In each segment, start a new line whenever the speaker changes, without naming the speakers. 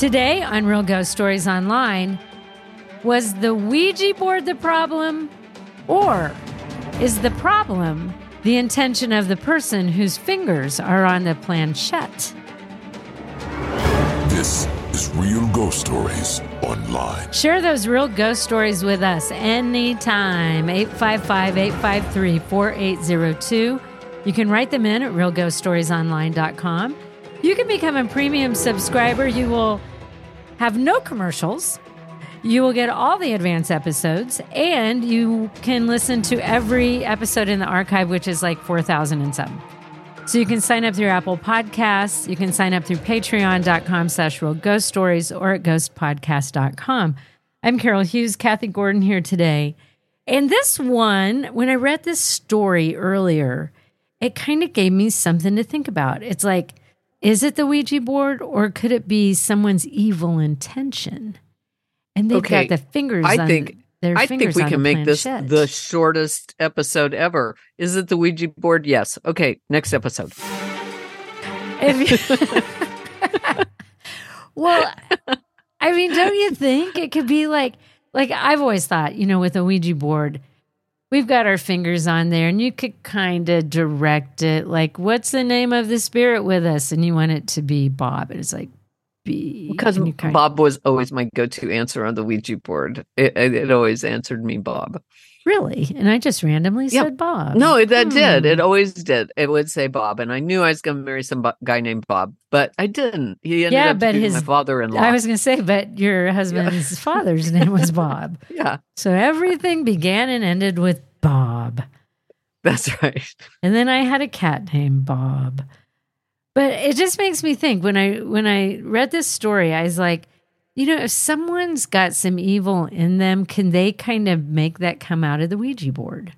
Today on Real Ghost Stories Online, was the Ouija board the problem? Or is the problem the intention of the person whose fingers are on the planchette?
This is Real Ghost Stories Online.
Share those real ghost stories with us anytime. 855 853 4802. You can write them in at realghoststoriesonline.com. You can become a premium subscriber. You will have no commercials. You will get all the advanced episodes, and you can listen to every episode in the archive, which is like 4,000 and some. So you can sign up through Apple Podcasts. You can sign up through patreon.com slash real ghost stories or at ghostpodcast.com. I'm Carol Hughes, Kathy Gordon here today. And this one, when I read this story earlier, it kind of gave me something to think about. It's like, is it the Ouija board or could it be someone's evil intention? And they've
Okay,
got the fingers
I
on
think I think we can
the
make this the shortest episode ever. Is it the Ouija board? Yes. Okay, next episode.
Well, I mean, don't you think it could be like, like I've always thought, you know, with a Ouija board, we've got our fingers on there and you could kind of direct it. Like, what's the name of the spirit with us? And you want it to be Bob. And it's like, B.
Because
and you kind-
Bob was always my go-to answer on the Ouija board. It, it always answered me Bob.
Really? And I just randomly
Yeah.
said Bob.
No, that did.
Hmm.
It always did. It would say Bob, and I knew I was going to marry some bu- guy named Bob, but I didn't. He ended
Yeah,
up
but
being
his
my father-in-law.
I was going to say, but your husband's father's name was Bob.
yeah,
So everything began and ended with Bob.
that's right.
And then I had a cat named Bob. But it just makes me think when I when I read this story, I was like, you know, if someone's got some evil in them, can they kind of make that come out of the Ouija board?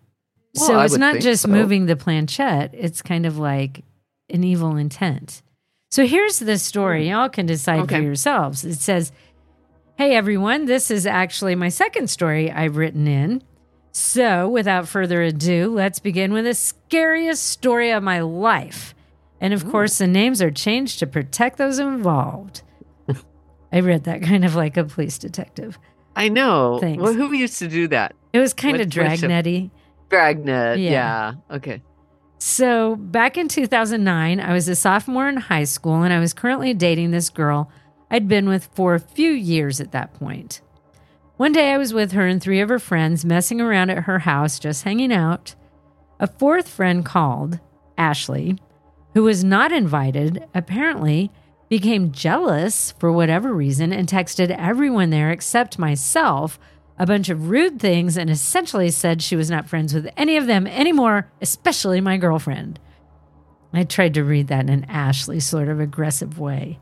Well,
so
I
it's not just
so.
moving the planchette, it's kind of like an evil intent. So here's the story. Y'all can decide for yourselves. It says, Hey everyone, this is actually my second story I've written in. So without further ado, let's begin with the scariest story of my life. And of course, the names are changed to protect those involved. I read that kind of like a police detective.
I know.
Thanks.
Well, who used to do that?
It was kind
What-
of dragnetty.
Dragnet.
Yeah.
Yeah. Okay.
So, back in 2009, I was a sophomore in high school and I was currently dating this girl I'd been with for a few years at that point. One day I was with her and three of her friends messing around at her house, just hanging out. A fourth friend called, Ashley, who was not invited, apparently became jealous for whatever reason and texted everyone there except myself a bunch of rude things and essentially said she was not friends with any of them anymore, especially my girlfriend. I tried to read that in an Ashley sort of aggressive way.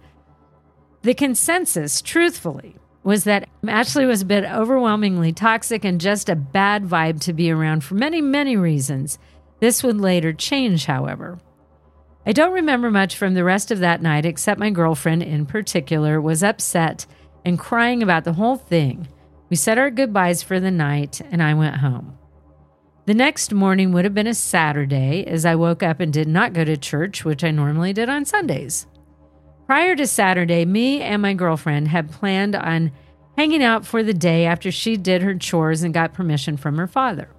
The consensus, truthfully, was that Ashley was a bit overwhelmingly toxic and just a bad vibe to be around for many, many reasons. This would later change, however. I don't remember much from the rest of that night, except my girlfriend in particular was upset and crying about the whole thing. We said our goodbyes for the night, and I went home. The next morning would have been a Saturday, as I woke up and did not go to church, which I normally did on Sundays. Prior to Saturday, me and my girlfriend had planned on hanging out for the day after she did her chores and got permission from her father.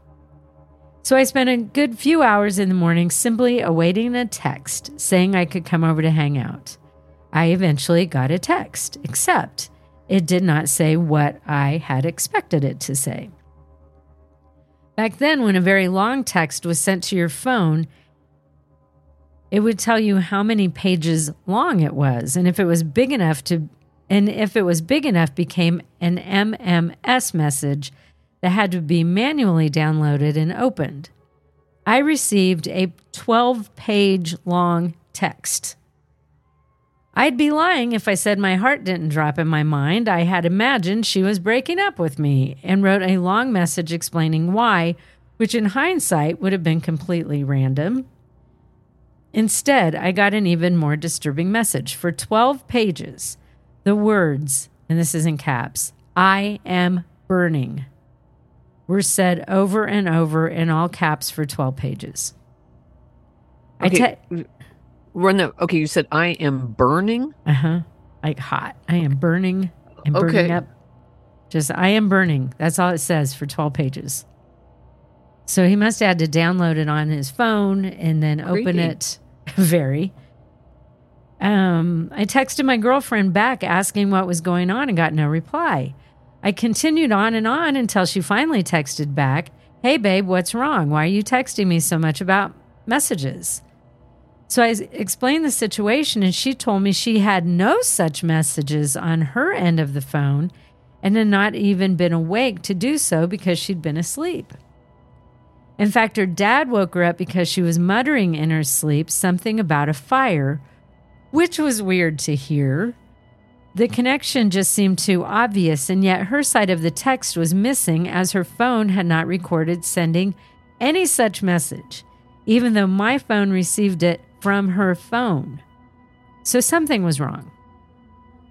So I spent a good few hours in the morning simply awaiting a text saying I could come over to hang out. I eventually got a text, except it did not say what I had expected it to say. Back then, when a very long text was sent to your phone, it would tell you how many pages long it was, and if it was big enough to, and if it was big enough, became an MMS message that had to be manually downloaded and opened. I received a 12 page long text. I'd be lying if I said my heart didn't drop in my mind. I had imagined she was breaking up with me and wrote a long message explaining why, which in hindsight would have been completely random. Instead, I got an even more disturbing message. For 12 pages, the words, and this is in caps, I am burning, were said over and over in all caps for 12 pages.
Okay. I te- Run that. Okay, you said I am burning.
Uh huh. Like hot. I am burning and burning okay. up. Just I am burning. That's all it says for 12 pages. So he must have had to download it on his phone and then Creepy. open it. Very. Um, I texted my girlfriend back asking what was going on and got no reply. I continued on and on until she finally texted back, Hey, babe, what's wrong? Why are you texting me so much about messages? So I explained the situation, and she told me she had no such messages on her end of the phone and had not even been awake to do so because she'd been asleep. In fact, her dad woke her up because she was muttering in her sleep something about a fire, which was weird to hear. The connection just seemed too obvious, and yet her side of the text was missing as her phone had not recorded sending any such message, even though my phone received it from her phone. So something was wrong.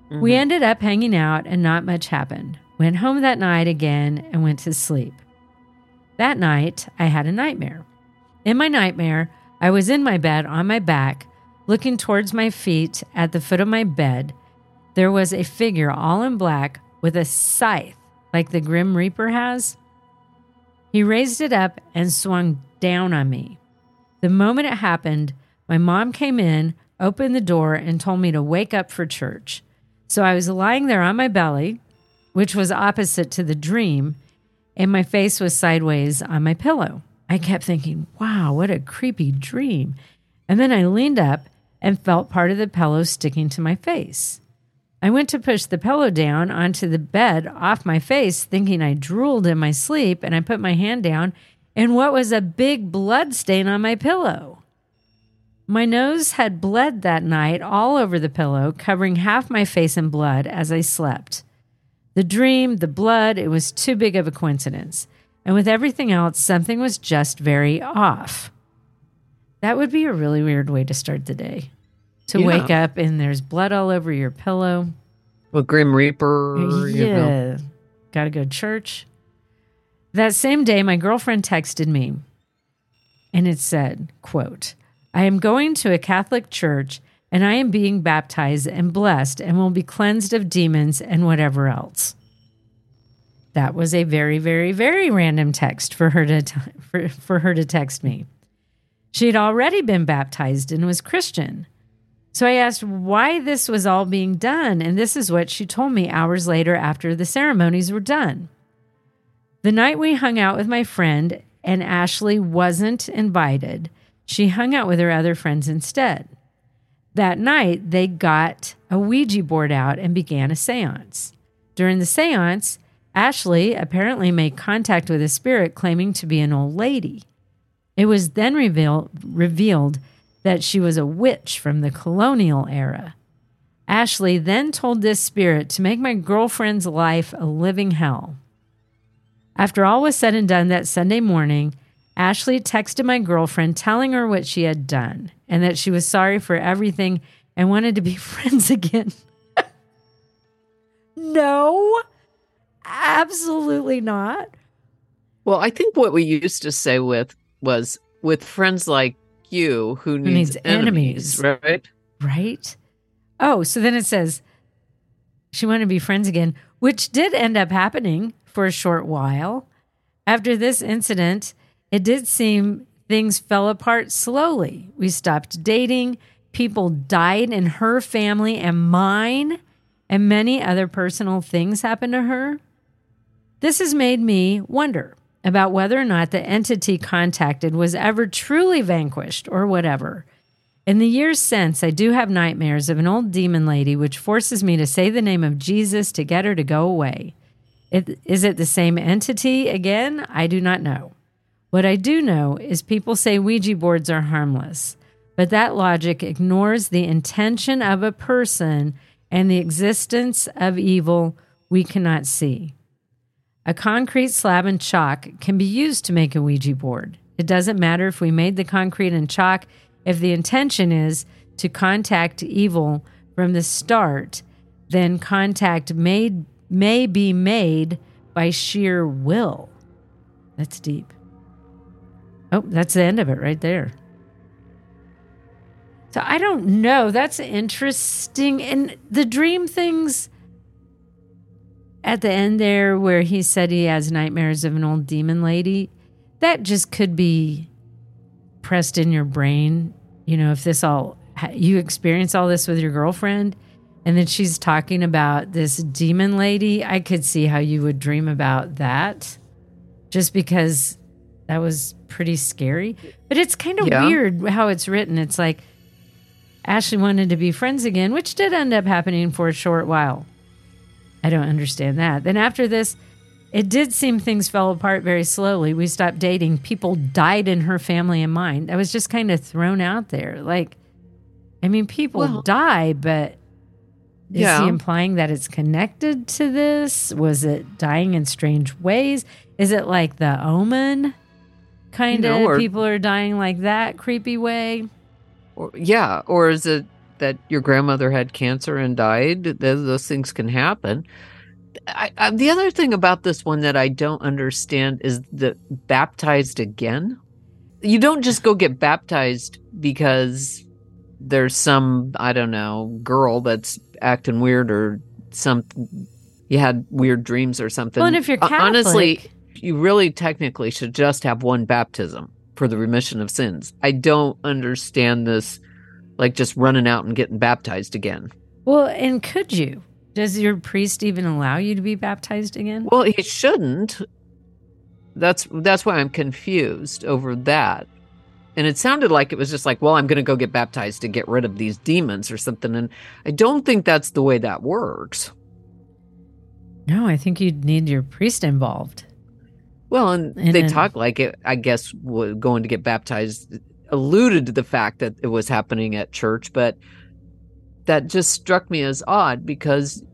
Mm-hmm. We ended up hanging out and not much happened. Went home that night again and went to sleep. That night, I had a nightmare. In my nightmare, I was in my bed on my back, looking towards my feet at the foot of my bed. There was a figure all in black with a scythe like the Grim Reaper has. He raised it up and swung down on me. The moment it happened, my mom came in, opened the door, and told me to wake up for church. So I was lying there on my belly, which was opposite to the dream, and my face was sideways on my pillow. I kept thinking, wow, what a creepy dream. And then I leaned up and felt part of the pillow sticking to my face. I went to push the pillow down onto the bed off my face, thinking I drooled in my sleep, and I put my hand down, and what was a big blood stain on my pillow? My nose had bled that night all over the pillow, covering half my face in blood as I slept. The dream, the blood, it was too big of a coincidence. And with everything else, something was just very off. That would be a really weird way to start the day. To yeah. wake up and there's blood all over your pillow.
Well, Grim Reaper.
Yeah. You know. Got to go to church. That same day, my girlfriend texted me and it said, quote, I am going to a Catholic church and I am being baptized and blessed and will be cleansed of demons and whatever else. That was a very, very, very random text for her to t- for, for her to text me. She had already been baptized and was Christian. So I asked why this was all being done, and this is what she told me hours later after the ceremonies were done. The night we hung out with my friend and Ashley wasn't invited, she hung out with her other friends instead. That night, they got a Ouija board out and began a seance. During the seance, Ashley apparently made contact with a spirit claiming to be an old lady. It was then reveal, revealed that she was a witch from the colonial era. Ashley then told this spirit to make my girlfriend's life a living hell. After all was said and done that Sunday morning, Ashley texted my girlfriend telling her what she had done and that she was sorry for everything and wanted to be friends again. no. absolutely not.
Well, I think what we used to say with was with friends like you who needs,
needs enemies.
enemies, right?
Right? Oh, so then it says she wanted to be friends again, which did end up happening for a short while. After this incident, it did seem things fell apart slowly. We stopped dating. People died in her family and mine, and many other personal things happened to her. This has made me wonder about whether or not the entity contacted was ever truly vanquished or whatever. In the years since, I do have nightmares of an old demon lady which forces me to say the name of Jesus to get her to go away. It, is it the same entity again? I do not know. What I do know is people say Ouija boards are harmless, but that logic ignores the intention of a person and the existence of evil we cannot see. A concrete slab and chalk can be used to make a Ouija board. It doesn't matter if we made the concrete and chalk if the intention is to contact evil from the start, then contact made, may be made by sheer will. That's deep. Oh, that's the end of it right there. So I don't know. That's interesting. And the dream things at the end there, where he said he has nightmares of an old demon lady, that just could be pressed in your brain. You know, if this all, you experience all this with your girlfriend, and then she's talking about this demon lady, I could see how you would dream about that just because that was pretty scary. But it's kind of
Yeah.
weird how it's written. It's like Ashley wanted to be friends again, which did end up happening for a short while. I don't understand that. Then after this, it did seem things fell apart very slowly. We stopped dating. People died in her family and mine. That was just kind of thrown out there. Like, I mean, people
Well-
die, but is
Yeah.
he implying that it's connected to this? Was it dying in strange ways? Is it like the omen kind
You
of
know,
people are dying like that creepy way?
Or, yeah, or is it that your grandmother had cancer and died? Th- Those things can happen. I, I, the other thing about this one that I don't understand is the baptized again. You don't just go get baptized because there's some I don't know girl that's acting weird or some you had weird dreams or something.
Well, and if you're
Hon- honestly, you really technically should just have one baptism for the remission of sins. I don't understand this like just running out and getting baptized again.
Well, and could you? Does your priest even allow you to be baptized again?
Well, he shouldn't. That's that's why I'm confused over that. And it sounded like it was just like, well, I'm going to go get baptized to get rid of these demons or something and I don't think that's the way that works.
No, I think you'd need your priest involved.
Well, and,
And
they
then-
talk like it, I guess, going to get baptized alluded to the fact that it was happening at church, but that just struck me as odd because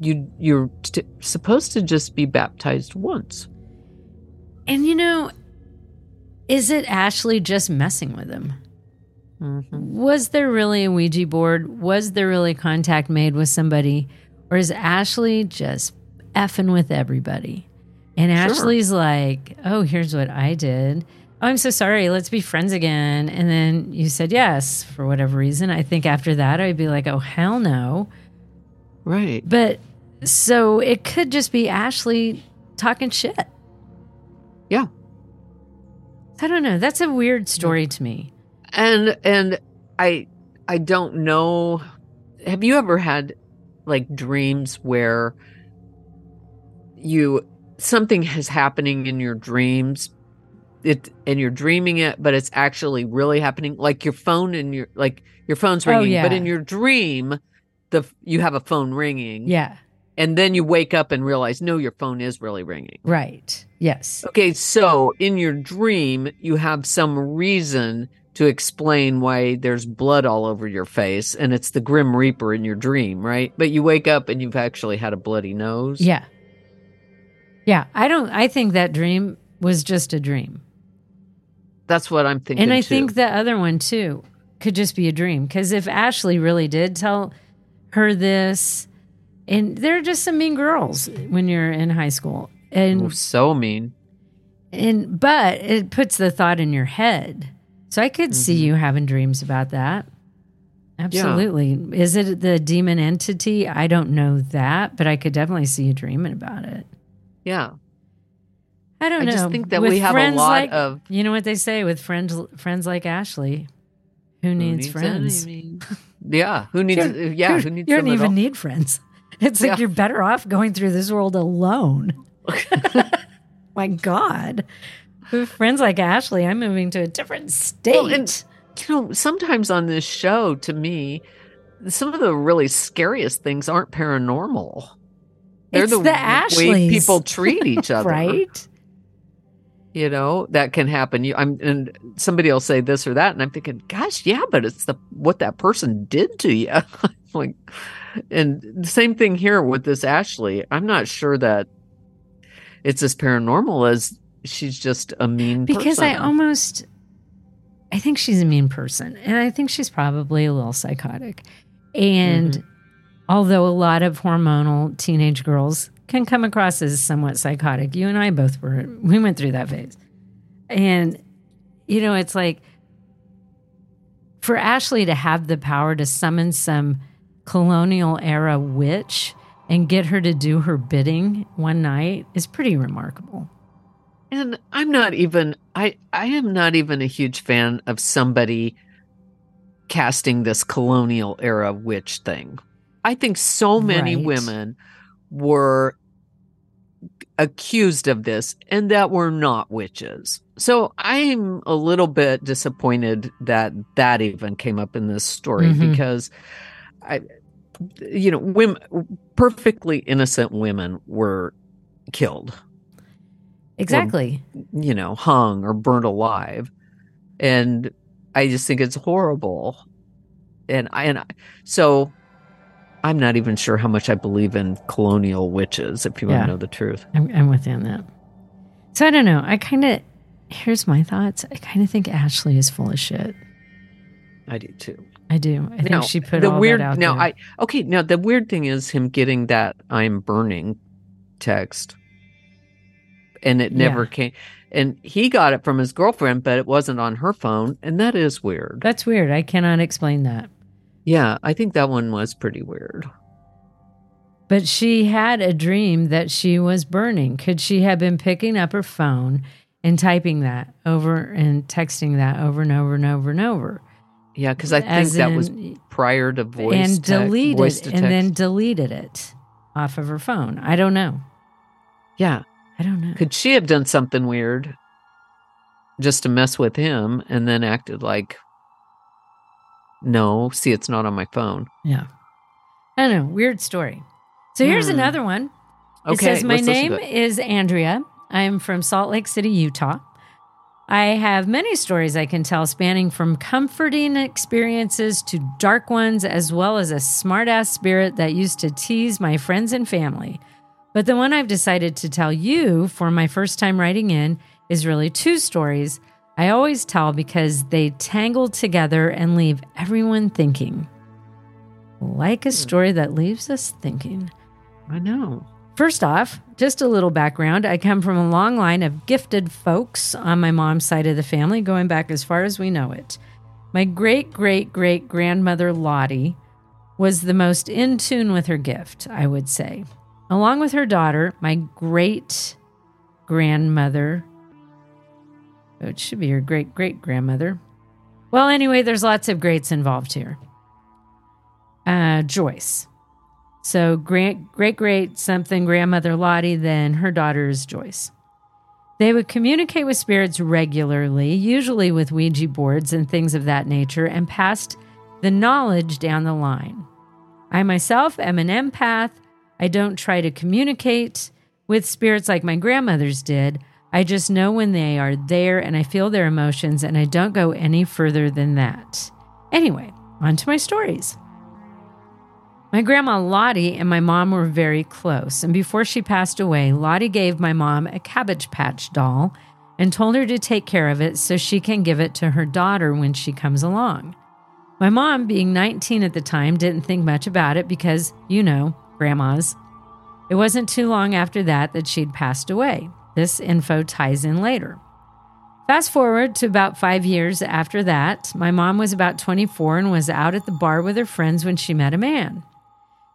you you're t- supposed to just be baptized once.
And you know, is it Ashley just messing with him?
Mm-hmm.
Was there really a Ouija board? Was there really contact made with somebody? Or is Ashley just effing with everybody? And
Sure.
Ashley's like, oh, here's what I did. Oh, I'm so sorry. Let's be friends again. And then you said yes for whatever reason. I think after that, I'd be like, oh, hell no.
Right.
But so it could just be Ashley talking shit.
Yeah.
I don't know. That's a weird story to me.
And and I I don't know have you ever had like dreams where you something is happening in your dreams it and you're dreaming it but it's actually really happening like your phone and your like your phone's
Oh,
ringing but in your dream the you have a phone ringing
Yeah.
and then you wake up and realize no your phone is really ringing
Right. Yes.
Okay, so in your dream, you have some reason to explain why there's blood all over your face, and it's the Grim Reaper in your dream, right? But you wake up and you've actually had a bloody nose.
Yeah. Yeah. I don't, I think that dream was just a dream.
That's what I'm thinking.
and I
too.
think the other one too could just be a dream. Because if Ashley really did tell her this And they're just some mean girls when you're in high school. And
Oh, so mean.
and but it puts the thought in your head. So I could see
Mm-hmm.
you having dreams about that. Absolutely. Is it the demon entity? I don't know that, but I could definitely see you dreaming about it.
Yeah.
I don't
I
know.
just think that
With
we have a lot
like-
of-
You know what they say with friends friends like Ashley, who needs, friends?
Yeah. Who needs?
You're-
yeah. Who needs?
You don't even need friends. It's like
Yeah.
you're better off going through this world alone. My God. With friends like Ashley, I'm moving to a different state.
Well, and you know, sometimes on this show, to me, some of the really scariest things aren't paranormal. They're
It's
the,
the
way people treat each other,
right?
You know that can happen. You, I'm, and somebody will say this or that, and I'm thinking, gosh, yeah, but it's the what that person did to you. like, and the same thing here with this Ashley. I'm not sure that it's as paranormal as she's just a mean
Because I almost I think she's a mean person and I think she's probably a little psychotic. And
Mm-hmm.
although a lot of hormonal teenage girls can come across as somewhat psychotic, you and I both were we went through that phase. And you know, it's like for Ashley to have the power to summon some colonial era witch and get her to do her bidding one night is pretty remarkable.
And I'm not even I I am not even a huge fan of somebody casting this colonial era witch thing. I think so many
Right.
women were accused of this and that were not witches. So I'm a little bit disappointed that that even came up in this story
Mhm.
because I you know, women perfectly innocent women were killed
Exactly.
you know, hung or burnt alive. And I just think it's horrible. And I, and I, so I'm not even sure how much I believe in colonial witches, if you want to know the truth.
I'm, I'm with you on that. So I don't know. I kind of, here's my thoughts. I kind of think Ashley is full of shit.
I do too.
I do. I think she put
the
all
weird,
that out
now
there.
I, okay. Now the weird thing is him getting that I'm burning text and it never
Yeah.
came. And he got it from his girlfriend, but it wasn't on her phone. And that is weird.
That's weird. I cannot explain that.
Yeah. I think that one was pretty weird.
But she had a dream that she was burning. Could she have been picking up her phone and typing that over and texting that over and over and over and over?
Yeah, because I think
As
that was prior to voice
and deleted
voice
and then deleted it off of her phone. I don't know.
yeah.
I don't know.
Could she have done something weird just to mess with him and then acted like, no, see, it's not on my phone?
Yeah. I don't know. Weird story. So here's
Hmm.
another one. It
Okay,
says, My name is Andrea. I am from Salt Lake City, Utah. I have many stories I can tell, spanning from comforting experiences to dark ones, as well as a smartass spirit that used to tease my friends and family. But the one I've decided to tell you for my first time writing in is really two stories I always tell because they tangle together and leave everyone thinking. Like a hmm. story that leaves us thinking.
I know.
First off, just a little background. I come from a long line of gifted folks on my mom's side of the family, going back as far as we know it. My great great great grandmother Lottie was the most in tune with her gift, I would say. Along with her daughter, my great grandmother, it should be her great great grandmother. Well, anyway, there's lots of greats involved here. Uh, Joyce. So great, great, great something grandmother Lottie, then her daughter is Joyce. They would communicate with spirits regularly, usually with Ouija boards and things of that nature, and passed the knowledge down the line. I myself am an empath. I don't try to communicate with spirits like my grandmothers did. I just know when they are there and I feel their emotions, and I don't go any further than that. Anyway, on to my stories. My grandma Lottie and my mom were very close, and before she passed away, Lottie gave my mom a Cabbage Patch doll and told her to take care of it so she can give it to her daughter when she comes along. My mom, being 19 at the time, didn't think much about it because, you know, grandmas. It wasn't too long after that that she'd passed away. This info ties in later. Fast forward to about five years after that, my mom was about 24 and was out at the bar with her friends when she met a man.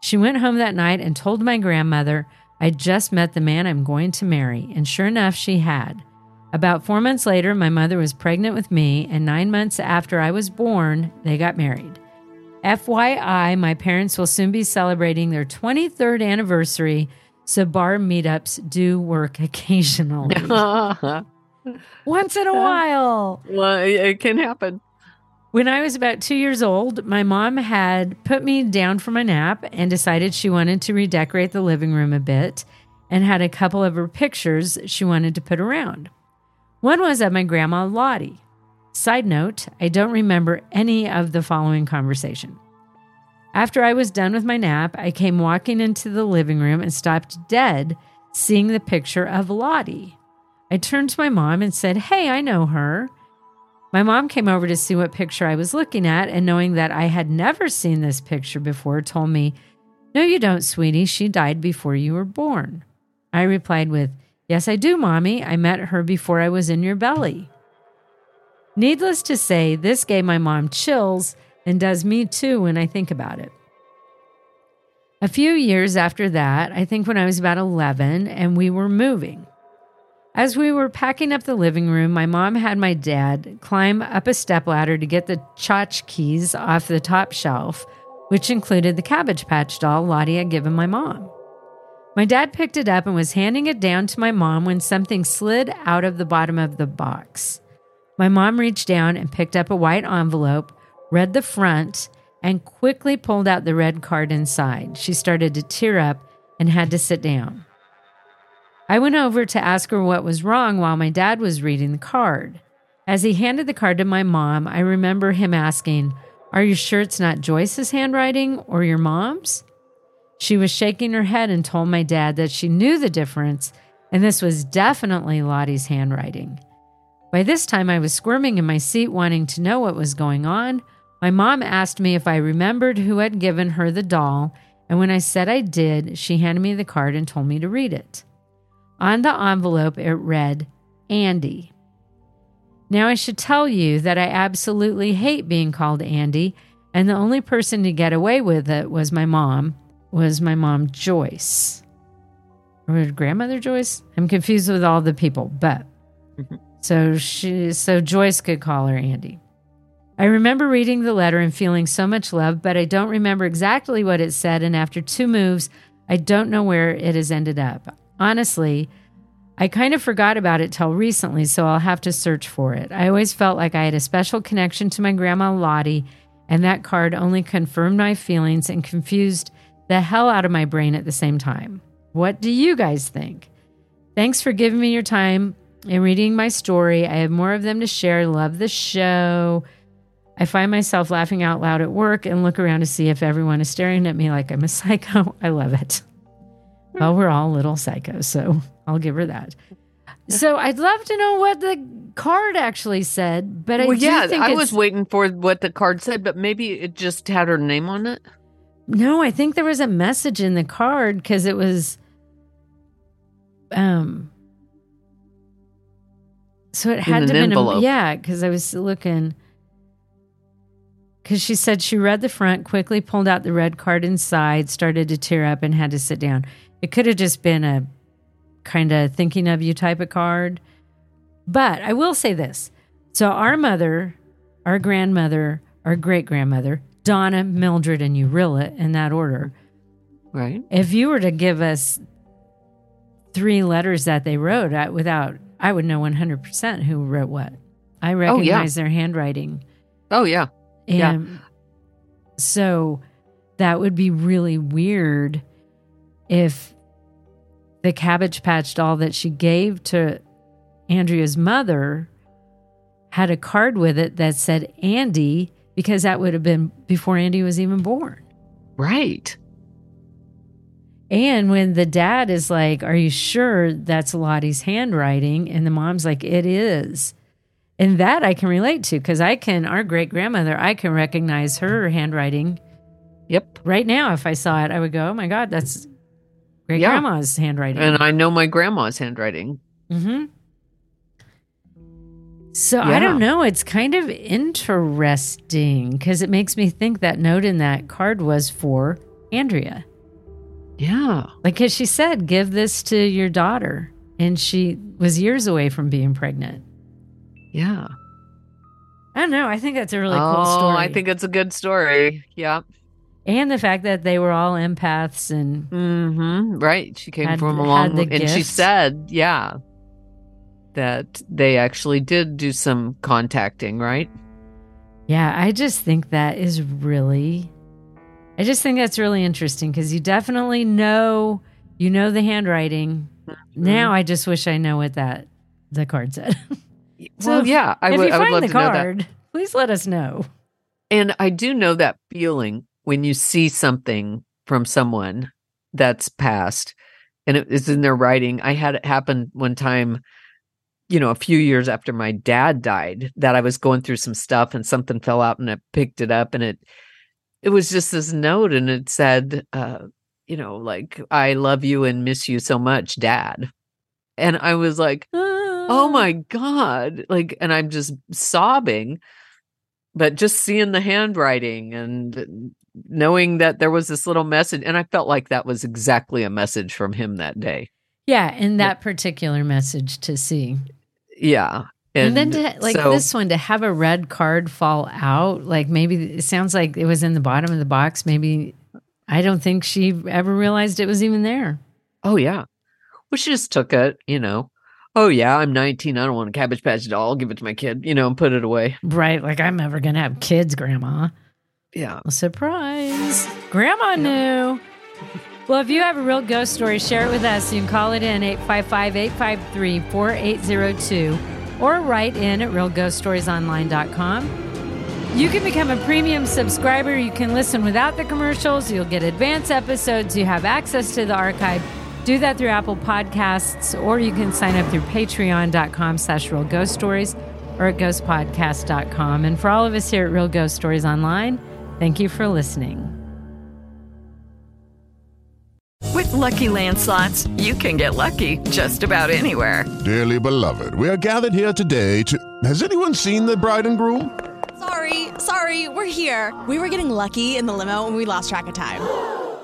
She went home that night and told my grandmother, I just met the man I'm going to marry. And sure enough, she had. About four months later, my mother was pregnant with me, and nine months after I was born, they got married. FYI, my parents will soon be celebrating their 23rd anniversary, so bar meetups do work occasionally. Once in a while.
Well, it can happen.
When I was about two years old, my mom had put me down for my nap and decided she wanted to redecorate the living room a bit and had a couple of her pictures she wanted to put around. One was of my grandma Lottie. Side note, I don't remember any of the following conversation. After I was done with my nap, I came walking into the living room and stopped dead, seeing the picture of Lottie. I turned to my mom and said, Hey, I know her. My mom came over to see what picture I was looking at, and knowing that I had never seen this picture before, told me, No, you don't, sweetie. She died before you were born. I replied with, Yes, I do, mommy. I met her before I was in your belly. Needless to say, this gave my mom chills and does me too when I think about it. A few years after that, I think when I was about 11 and we were moving. As we were packing up the living room, my mom had my dad climb up a stepladder to get the tchotchkes off the top shelf, which included the Cabbage Patch doll Lottie had given my mom. My dad picked it up and was handing it down to my mom when something slid out of the bottom of the box. My mom reached down and picked up a white envelope, read the front, and quickly pulled out the red card inside. She started to tear up and had to sit down. I went over to ask her what was wrong while my dad was reading the card. As he handed the card to my mom, I remember him asking, Are you sure it's not Joyce's handwriting or your mom's? She was shaking her head and told my dad that she knew the difference, and this was definitely Lottie's handwriting. By this time, I was squirming in my seat, wanting to know what was going on. My mom asked me if I remembered who had given her the doll, and when I said I did, she handed me the card and told me to read it. On the envelope, it read, Andy. Now, I should tell you that I absolutely hate being called Andy, and the only person to get away with it was my mom, was my mom, Joyce. Or grandmother Joyce? I'm confused with all the people, but so she so Joyce could call her Andy. I remember reading the letter and feeling so much love, but I don't remember exactly what it said, and after two moves, I don't know where it has ended up. Honestly, I kind of forgot about it till recently, so I'll have to search for it. I always felt like I had a special connection to my grandma Lottie, and that card only confirmed my feelings and confused the hell out of my brain at the same time. What do you guys think? Thanks for giving me your time and reading my story. I have more of them to share. Love the show. I find myself laughing out loud at work and look around to see if everyone is staring at me like I'm a psycho. I love it. Well, we're all little psychos, so I'll give her that. So I'd love to know what the card actually said, but I
well, yeah, I was waiting for what the card said, but maybe it just had her name on it.
No, I think there was a message in the card because it was um so it had to a, yeah, because I was looking because she said she read the front, quickly pulled out the red card inside, started to tear up, and had to sit down. It could have just been a kind of thinking of you type of card. But I will say this. So our mother, our grandmother, our great grandmother, Donna, Mildred, and Urilla in that order.
Right.
If you were to give us three letters that they wrote I, without, I would know 100% who wrote what. I oh, recognize their handwriting.
Oh yeah. Yeah.
And so that would be really weird if the Cabbage Patch doll that she gave to Andrea's mother had a card with it that said Andy, because that would have been before Andy was even born.
Right.
And when the dad is like, Are you sure that's Lottie's handwriting? And the mom's like, It is. And that I can relate to because I can, our great grandmother, I can recognize her handwriting
Yep.
Right now, if I saw it, I would go, "Oh my god, that's great
Yeah.
grandma's handwriting."
And I know my grandma's handwriting.
Mm-hmm. So I don't know. It's kind of interesting because it makes me think that note in that card was for Andrea.
Yeah.
Like, because she said, give this to your daughter. And she was years away from being pregnant.
Yeah.
I don't know. I think that's a really
oh,
cool story.
I think it's a good story. Yeah.
and the fact that they were all empaths and
Mm-hmm. Right. She came
Had-
from a long and she said, yeah, that they actually did do some contacting, right?
Yeah, I just think that is really I just think that's really interesting because you definitely know you know the handwriting.
Mm-hmm.
Now I just wish I know what that the card said.
well, yeah, I would
you
I would
find
love
the
to know that.
card, please let us know.
And I do know that feeling when you see something from someone that's passed and it is in their writing. I had it happen one time, you know, a few years after my dad died, that I was going through some stuff and something fell out and I picked it up and it it was just this note and it said, uh, you know, like, I love you and miss you so much, dad. And I was like, Oh, oh my God. Like, and I'm just sobbing but just seeing the handwriting and knowing that there was this little message and i felt like that was exactly a message from him that day
Yeah, and that particular message to see.
yeah
And, then to like
so-
this one to have a red card fall out, like maybe it sounds like it was in the bottom of the box. Maybe I don't think she ever realized it was even there.
oh yeah well she just took it you know oh yeah i'm 19 i don't want a cabbage patch doll I'll give it to my kid you know and put it away
Right. Like I'm never gonna have kids, grandma.
yeah
Well, surprise. Grandma knew. Well, if you have a real ghost story, share it with us. You can call it in 855 853 4802 or write in at realghoststoriesonline.com. You can become a premium subscriber. You can listen without the commercials. You'll get advance episodes. You have access to the archive. Do that through Apple Podcasts, or you can sign up through patreon.com slash real ghost stories or at ghostpodcast.com. And for all of us here at Real Ghost Stories Online, thank you for listening.
With Lucky Land slots, you can get lucky just about anywhere.
Dearly beloved, we are gathered here today to. Has anyone seen the bride and groom?
Sorry, sorry, we're here. We were getting lucky in the limo and we lost track of time.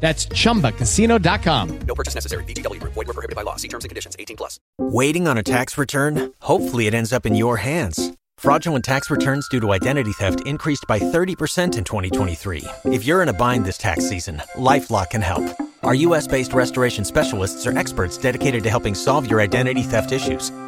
That's chumbacasino.com.
No purchase necessary. Group. Void were prohibited by law. See terms and conditions. 18 plus.
Waiting on a tax return? Hopefully, it ends up in your hands. Fraudulent tax returns due to identity theft increased by 30% in 2023. If you're in a bind this tax season, LifeLock can help. Our U.S. based restoration specialists are experts dedicated to helping solve your identity theft issues.